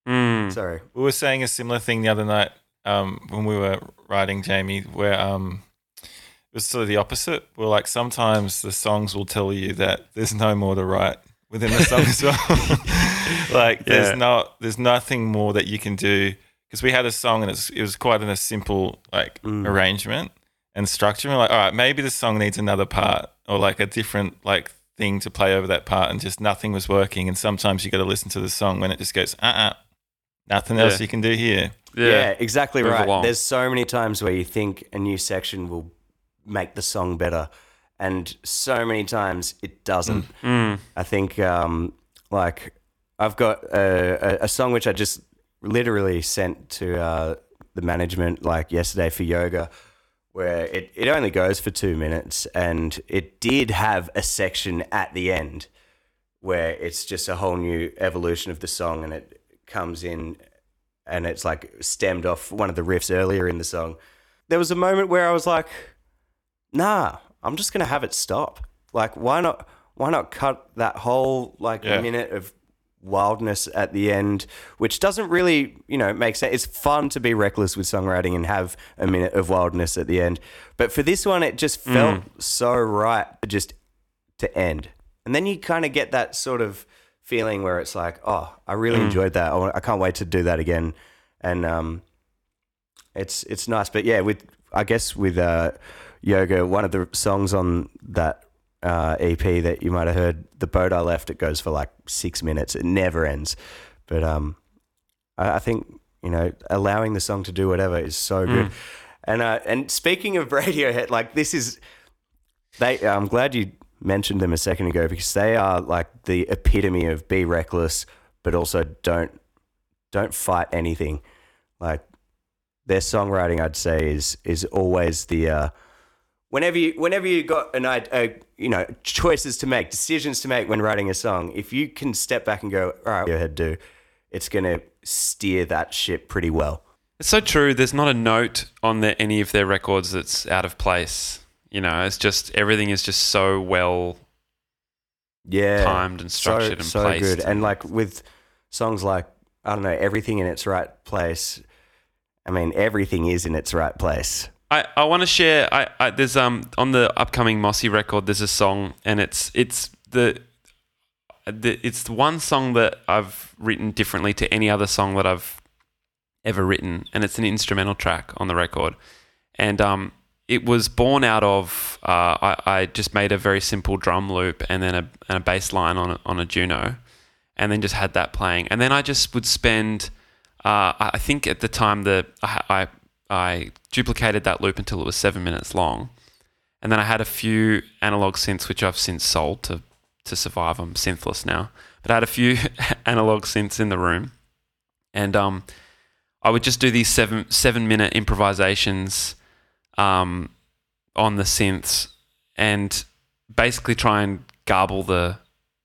Mm. Sorry. We were saying a similar thing the other night um, when we were writing Jamie, where um, it was sort of the opposite. Where like sometimes the songs will tell you that there's no more to write within the song as well. [LAUGHS] like there's not, there's nothing more that you can do because we had a song and it's, it was quite in a simple like arrangement and structure. And we're like, all right, maybe the song needs another part or like a different like thing to play over that part, and just nothing was working. And sometimes you got to listen to the song when it just goes, uh, uh nothing else Yeah. you can do here. Yeah. Yeah, exactly Move right. along. There's so many times where you think a new section will make the song better, and so many times it doesn't. Mm. I think, um, like, I've got a, a, a song which I just literally sent to uh, the management like yesterday for yoga, where it, it only goes for two minutes, and it did have a section at the end where it's just a whole new evolution of the song, and it comes in and it's like stemmed off one of the riffs earlier in the song. There was a moment where I was like, nah, I'm just gonna have it stop. Like, why not? Why not cut that whole like Yeah. minute of wildness at the end, which doesn't really, you know, make sense. It's fun to be reckless with songwriting and have a minute of wildness at the end, but for this one, it just felt so right to just to end, and then you kind of get that sort of feeling where it's like, oh, I really enjoyed that. I can't wait to do that again, and um, it's it's nice. But yeah, with I guess with uh, yoga, one of the songs on that uh, EP that you might have heard, "The Boat I Left," it goes for like six minutes. It never ends. But um, I, I think you know allowing the song to do whatever is so good. And uh, and speaking of [LAUGHS] Radiohead, like this is they. I'm glad you mentioned them a second ago because they are like the epitome of be reckless, but also don't don't fight anything. Like their songwriting, I'd say is is always the uh, whenever you whenever you got an idea, you know, choices to make, decisions to make when writing a song. If you can step back and go, all right, go ahead, do, it's gonna steer that ship pretty well. It's so true. There's not a note on the, any of their records that's out of place. You know, it's just everything is just so well yeah, timed and structured and so placed. good. And like with songs like I don't know, everything in its right place. I mean, everything is in its right place. I, I want to share. I, I there's um on the upcoming Mossy record. There's a song, and it's it's the, the it's the one song that I've written differently to any other song that I've ever written, and it's an instrumental track on the record, and um it was born out of uh, I, I just made a very simple drum loop and then a, and a bass line on a, on a Juno, and then just had that playing. And then I just would spend, uh, I think at the time that I, I, I duplicated that loop until it was seven minutes long. And then I had a few analog synths, which I've since sold to, to survive. I'm synthless now. But I had a few [LAUGHS] analog synths in the room. And um, I would just do these seven, seven minute improvisations um, on the synths and basically try and garble the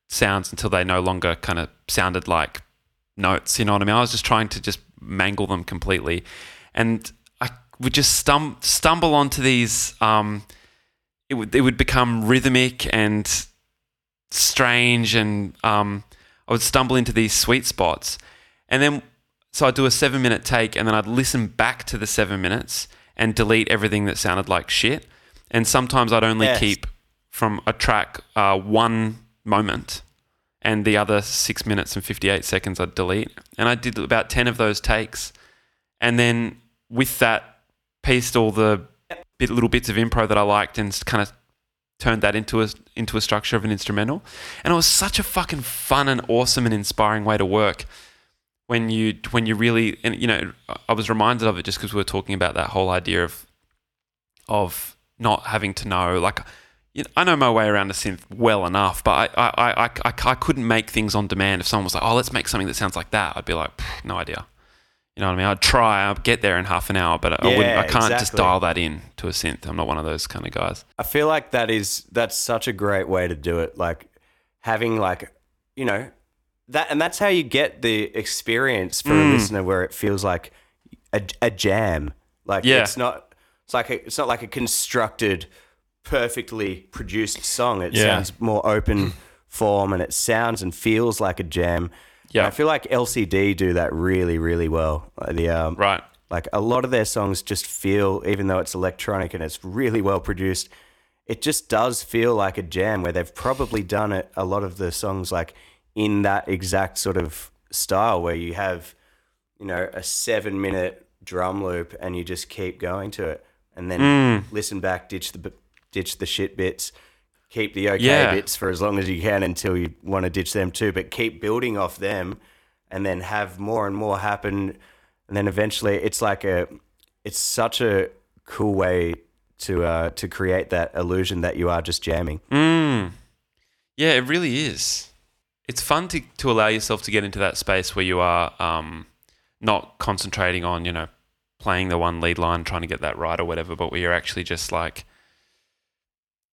sounds until they no longer kind of sounded like notes. You know what I mean? I was just trying to just mangle them completely, and would just stum- stumble onto these. Um, it would it would become rhythmic and strange, and um, I would stumble into these sweet spots, and then so I'd do a seven minute take, and then I'd listen back to the seven minutes and delete everything that sounded like shit. And sometimes I'd only Yes. keep from a track uh, one moment and the other six minutes and 58 seconds I'd delete. And I did about 10 of those takes. And then with that, pieced all the bit, little bits of improv that I liked and kind of turned that into a, into a structure of an instrumental. And it was such a fucking fun and awesome and inspiring way to work when you when you really and you know I was reminded of it just because we were talking about that whole idea of of not having to know like I know my way around a synth well enough, but I, I, I, I, I couldn't make things on demand. If someone was like, "Oh, let's make something that sounds like that," I'd be like, "No idea." You know what I mean? I'd try. I'd get there in half an hour, but I, I wouldn't. I can't just dial that in to a synth. I'm not one of those kind of guys. I feel like that is that's such a great way to do it. Like having like you know that, and that's how you get the experience for Mm. a listener where it feels like a, a jam. Like Yeah. it's not. It's like a, it's not like a constructed, perfectly produced song. It Yeah. sounds more open form, and it sounds and feels like a jam. Yeah. I feel like LCD do that really, really well. Like The um, Right. like a lot of their songs just feel, even though it's electronic and it's really well produced, it just does feel like a jam where they've probably done it a lot of the songs like in that exact sort of style where you have, you know, a seven minute drum loop and you just keep going to it and then listen back, ditch the ditch the shit bits, keep the okay Yeah. bits for as long as you can until you want to ditch them too, but keep building off them and then have more and more happen and then eventually it's like a it's such a cool way to uh to create that illusion that you are just jamming Mm. Yeah, it really is. It's fun to, to allow yourself to get into that space where you are um, not concentrating on, you know, playing the one lead line, trying to get that right or whatever, but where you're actually just like,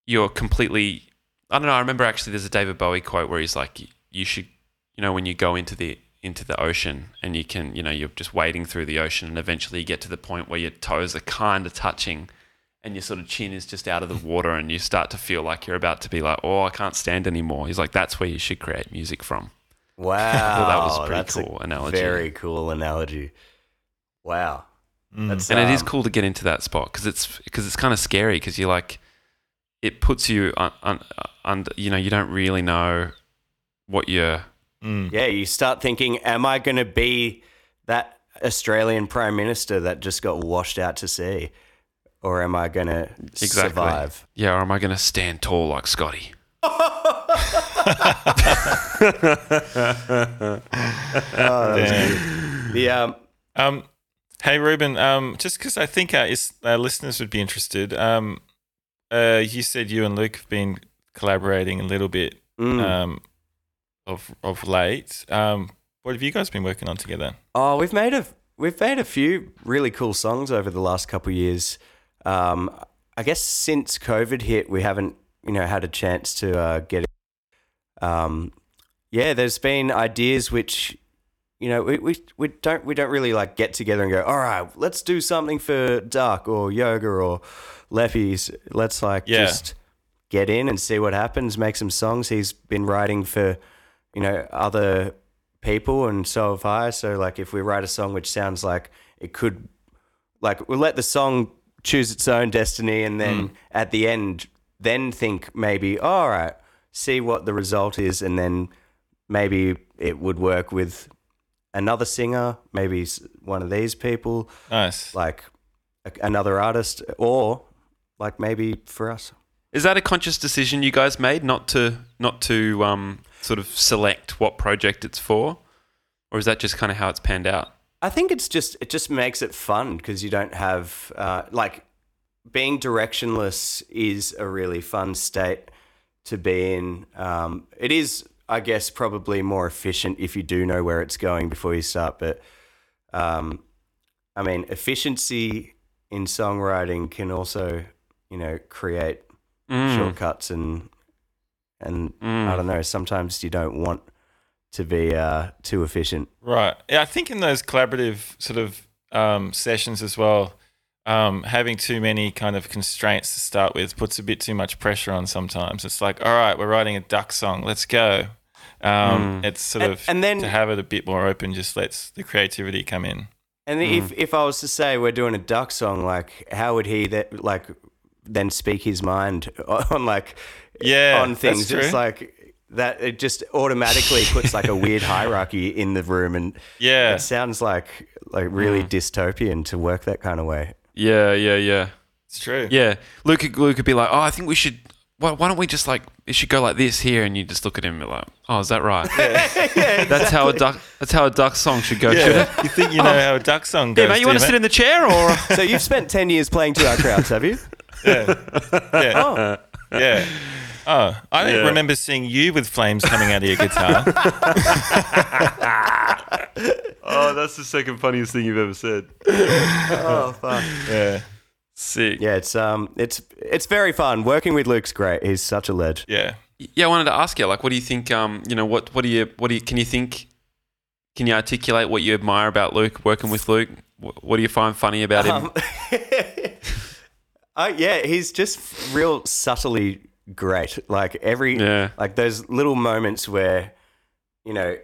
you're completely. I don't know. I remember actually there's a David Bowie quote where he's like, you should, you know, when you go into the into the ocean and you can, you know, you're just wading through the ocean and eventually you get to the point where your toes are kind of touching and your sort of chin is just out of the [LAUGHS] water and you start to feel like you're about to be like, oh, I can't stand anymore. He's like, that's where you should create music from. [LAUGHS] wow that was a pretty that's cool analogy. very cool analogy wow that's and it is um, cool to get into that spot because it's because it's kind of scary because you're like, it puts you on, on, on, you know, you don't really know what you're. Mm. yeah you start thinking am i going to be that australian prime minister that just got washed out to sea or am i going to Exactly. survive Yeah, or am I going to stand tall like Scotty? [LAUGHS] Damn. the um Um, hey Reuben, um, just because I think our, our listeners would be interested. Um, uh, you said you and Luke have been collaborating a little bit mm. um, of of late. Um, what have you guys been working on together? Oh, we've made a we've made a few really cool songs over the last couple of years. Um, I guess since COVID hit, we haven't you know had a chance to uh, get. It. Um, yeah, there's been ideas which you know we, we we don't we don't really like get together and go all right let's do something for Duk or Yoga or Leffies. Let's like Yeah. just get in and see what happens. Make some songs. He's been writing for you know other people and so have I. So like if we write a song which sounds like it could like we'll let the song choose its own destiny and then mm. at the end then think maybe oh, all right see what the result is and then maybe it would work with another singer maybe one of these people Nice. like another artist or like maybe for us Is that a conscious decision you guys made not to not to um, sort of select what project it's for, or is that just kind of how it's panned out? I think it's just it just makes it fun because you don't have uh, like being directionless is a really fun state to be in. Um, it is, I guess, probably more efficient if you do know where it's going before you start. But um, I mean, efficiency in songwriting can also, you know, create Mm. shortcuts and and Mm. I don't know. Sometimes you don't want to be uh, too efficient. Right. Yeah, I think in those collaborative sort of um, sessions as well, um, having too many kind of constraints to start with puts a bit too much pressure on sometimes. It's like, all right, we're writing a Duk song, let's go. Um, It's sort And- of and then- to have it a bit more open just lets the creativity come in. And if if I was to say we're doing a Duk song, like how would he that like then speak his mind [LAUGHS] on like Yeah, on things? that's It's like that. It just automatically puts like a weird [LAUGHS] hierarchy in the room, and Yeah. it sounds like like really mm. dystopian to work that kind of way. Yeah, yeah, yeah, It's true. yeah. Luke, could- Luke could be like, "Oh, I think we should. Why, why don't we just like it should go like this here?" And you just look at him and be like, "Oh, is that right? [LAUGHS] Yeah, yeah. That's how a Duk. That's how a Duk song should go. Should it? Yeah. you think you know oh. how a Duk song goes? Yeah, mate. You want to eh? sit in the chair or?" So you've spent ten years playing to our crowds, have you? Yeah. [LAUGHS] Yeah. Oh, yeah. Oh, I don't Yeah. remember seeing you with flames coming out of your guitar. [LAUGHS] oh, that's the second funniest thing you've ever said. oh, [LAUGHS] fuck. yeah. Sick. Yeah, it's um, it's it's very fun working with Luke's great. He's such a ledge. Yeah. Yeah, I wanted to ask you, like, what do you think? Um, you know, what what do you what do you can you think? Can you articulate what you admire about Luke working with Luke? What do you find funny about him? Um, uh, yeah, he's just real subtly great. Like every, Yeah. like those little moments where, you know,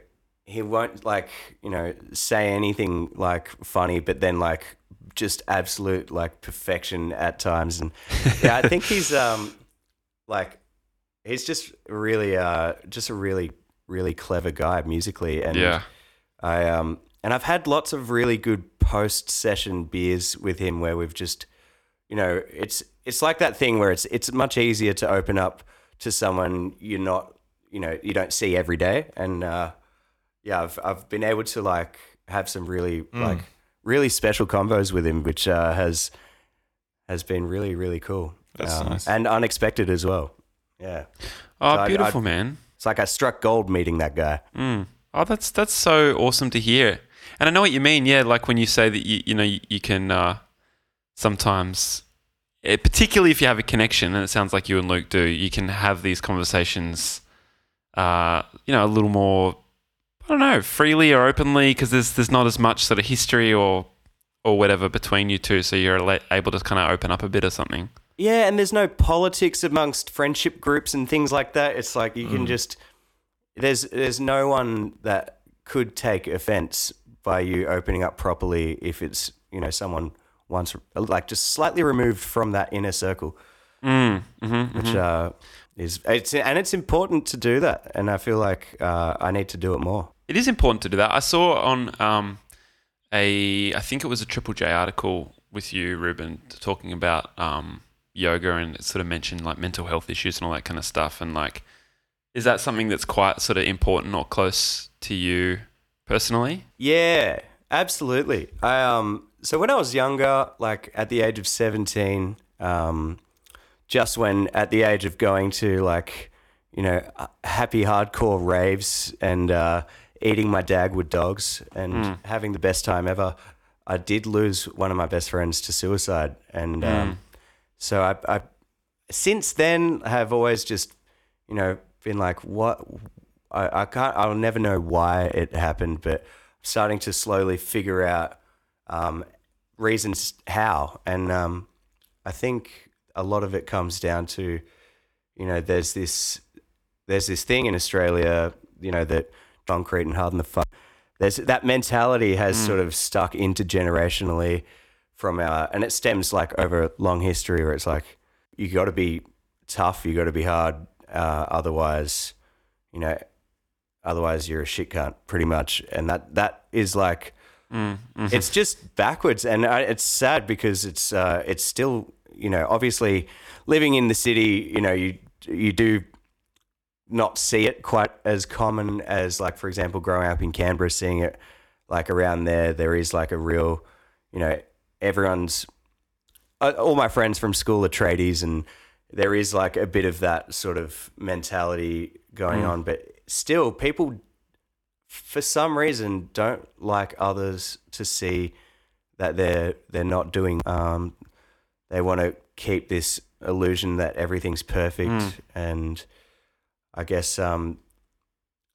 he won't like, you know, say anything like funny, but then like just absolute like perfection at times. And yeah, I think he's [LAUGHS] um like he's just really uh just a really really clever guy musically and yeah. I um and I've had lots of really good post session beers with him where we've just you know it's it's like that thing where it's it's much easier to open up to someone you're not you know you don't see every day and uh yeah I've I've been able to like have some really like really special combos with him which uh has has been really really cool Um, That's nice. and unexpected as well yeah Oh, So beautiful, I'd- man. it's like I struck gold meeting that guy Mm. Oh, that's that's so awesome to hear. And I know what you mean. Yeah, like when you say that you you know you, you can uh, sometimes, eh, particularly if you have a connection, and it sounds like you and Luke do, you can have these conversations. Uh, you know, a little more. I don't know, freely or openly, because there's there's not as much sort of history or or whatever between you two, so you're able to kind of open up a bit or something. Yeah, and there's no politics amongst friendship groups and things like that. It's like you can just there's there's no one that could take offense by you opening up properly if it's you know someone once like just slightly removed from that inner circle, Mm, mm-hmm, which uh, is it's and it's important to do that. And I feel like uh, I need to do it more. It is important to do that. I saw on um, a, I think it was a Triple J article with you, Reuben, talking about um, yoga and it sort of mentioned like mental health issues and all that kind of stuff. And like, is that something that's quite sort of important or close to you personally? Yeah, absolutely. I um so when I was younger, like at the age of 17, um just when at the age of going to like, you know, happy hardcore raves and uh eating my Dagwood dogs and having the best time ever, I did lose one of my best friends to suicide. And um so I I since then have always just you know been like what I, I can't I'll never know why it happened but starting to slowly figure out um, reasons how. And um, I think a lot of it comes down to you know there's this there's this thing in Australia you know that concrete and harden the fuck there's that mentality has sort of stuck intergenerationally from our and it stems like over a long history where it's like you got to be tough you got to be hard uh, otherwise you know otherwise you're a shit cunt pretty much. And that that is like Mm, mhm. it's just backwards and I, it's sad because it's uh, it's still you know, obviously living in the city, you know, you you do not see it quite as common as like for example growing up in Canberra seeing it like around there there is like a real you know everyone's uh, all my friends from school are tradies and there is like a bit of that sort of mentality going on but still people for some reason don't like others to see that they're they're not doing um they want to keep this illusion that everything's perfect and I guess um,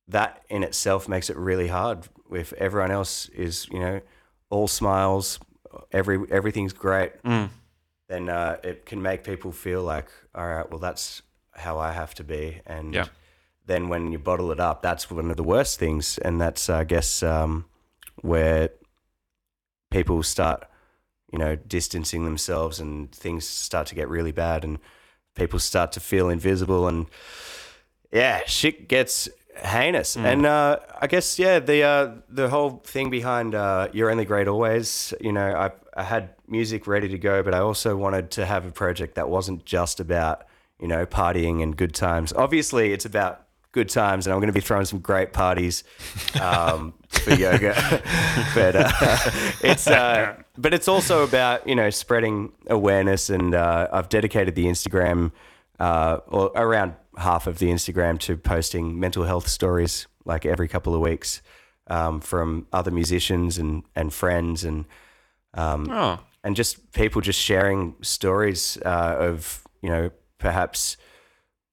that in itself makes it really hard. If everyone else is, you know, all smiles, every everything's great, Mm. then uh, it can make people feel like, all right, well, that's how I have to be. And Yeah. Then when you bottle it up, that's one of the worst things, and that's I guess um, where people start, you know, distancing themselves, and things start to get really bad, and people start to feel invisible, and yeah, shit gets heinous. And uh, I guess yeah, the uh, the whole thing behind uh, "You're Only Great Always," you know, I I had music ready to go, but I also wanted to have a project that wasn't just about you know partying and good times. Obviously, it's about good times, and I'm going to be throwing some great parties um, for yoga. [LAUGHS] but uh, it's uh, but it's also about you know spreading awareness, and uh, I've dedicated the Instagram uh, or around half of the Instagram to posting mental health stories like every couple of weeks um, from other musicians and and friends and um, Oh, and just people just sharing stories uh, of you know perhaps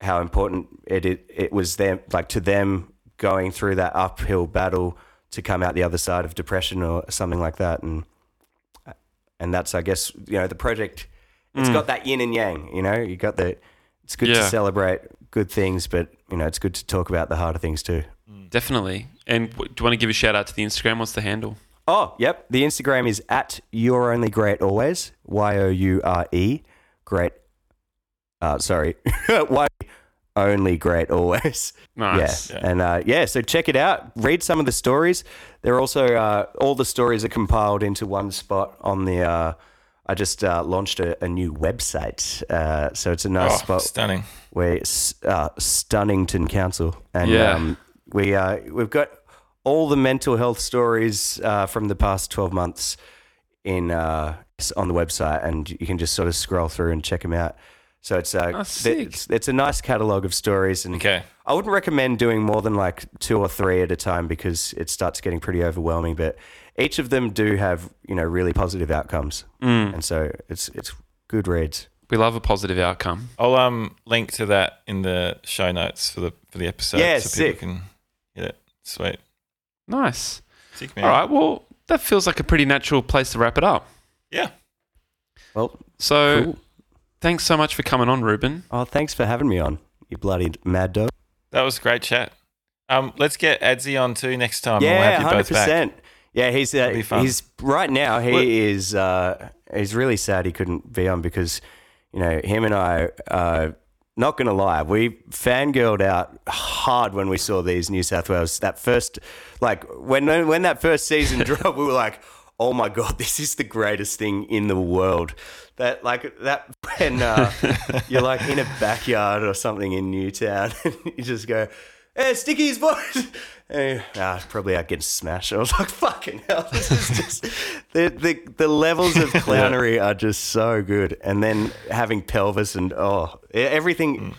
how important it, it it was them like to them going through that uphill battle to come out the other side of depression or something like that and and that's I guess you know the project it's mm. got that yin and yang you know you got the it's good to celebrate good things but you know it's good to talk about the harder things too mm. definitely. And w- do you want to give a shout out to the Instagram? What's the handle? Oh, yep. The Instagram is at you're only great always. Y O U R E. Great. Uh, sorry. [LAUGHS] Y only great always. Nice. Yeah. And uh, yeah, so check it out. Read some of the stories. They're also, uh, all the stories are compiled into one spot on the. Uh, I just uh, launched a, a new website. Uh, so it's a nice Oh, spot stunning. where uh, Stonnington Council, and Yeah. um, we uh, we've got all the mental health stories uh, from the past twelve months in uh, on the website, and you can just sort of scroll through and check them out. So it's uh, Oh, it's, it's a nice catalog of stories, and Okay. I wouldn't recommend doing more than like two or three at a time because it starts getting pretty overwhelming. But each of them do have you know really positive outcomes, Mm. and so it's it's good reads. We love a positive outcome. I'll um link to that in the show notes for the for the episode, Yeah, so sick. people can get it. Sweet. Nice. Sick man. All right. Well, that feels like a pretty natural place to wrap it up. Yeah. Well, So, cool. Thanks so much for coming on, Reuben. Oh, thanks for having me on, you bloody mad dog. That was a great chat. Um, let's get Adzi on too next time. we'll yeah, have you hundred both back. percent. Yeah, he's uh, It'll be fun. he's right now. He What- is uh, he's really sad he couldn't be on because you know him and I. Uh, not gonna lie, we fangirled out hard when we saw these New South Whales. That first, like when when that first season [LAUGHS] dropped, we were like, "Oh my god, [LAUGHS] this is the greatest thing in the world." That like that when uh, [LAUGHS] you're like in a backyard or something in Newtown, [LAUGHS] and you just go, "Hey, Sticky's voice." Eh, ah, probably out getting smashed. I was like, "Fucking hell!" This is just the the the levels of clownery are just so good. And then having pelvis and oh, everything.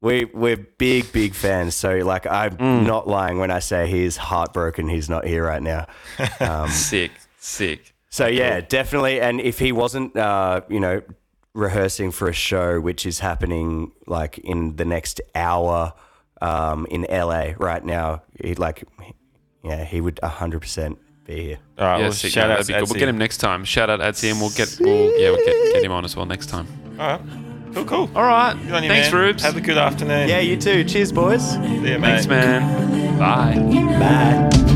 We we're big big fans. So like, I'm not lying when I say he's heartbroken. He's not here right now. Um, Sick. Sick. so yeah, definitely. And if he wasn't, uh, you know, rehearsing for a show which is happening like in the next hour um, in LA right now, he like, yeah, he would hundred percent be here. All right. yeah, well, sick. shout No, out that'd be to good. We'll get him next time. Shout out Adzi, and we'll get we'll yeah we'll get, get him on as well next time. All right. Cool. Cool. All right. Good on you, Thanks, man. Rubes. Have a good afternoon. Yeah, you too. Cheers, boys. See you, mate. Thanks, man. Bye. Bye.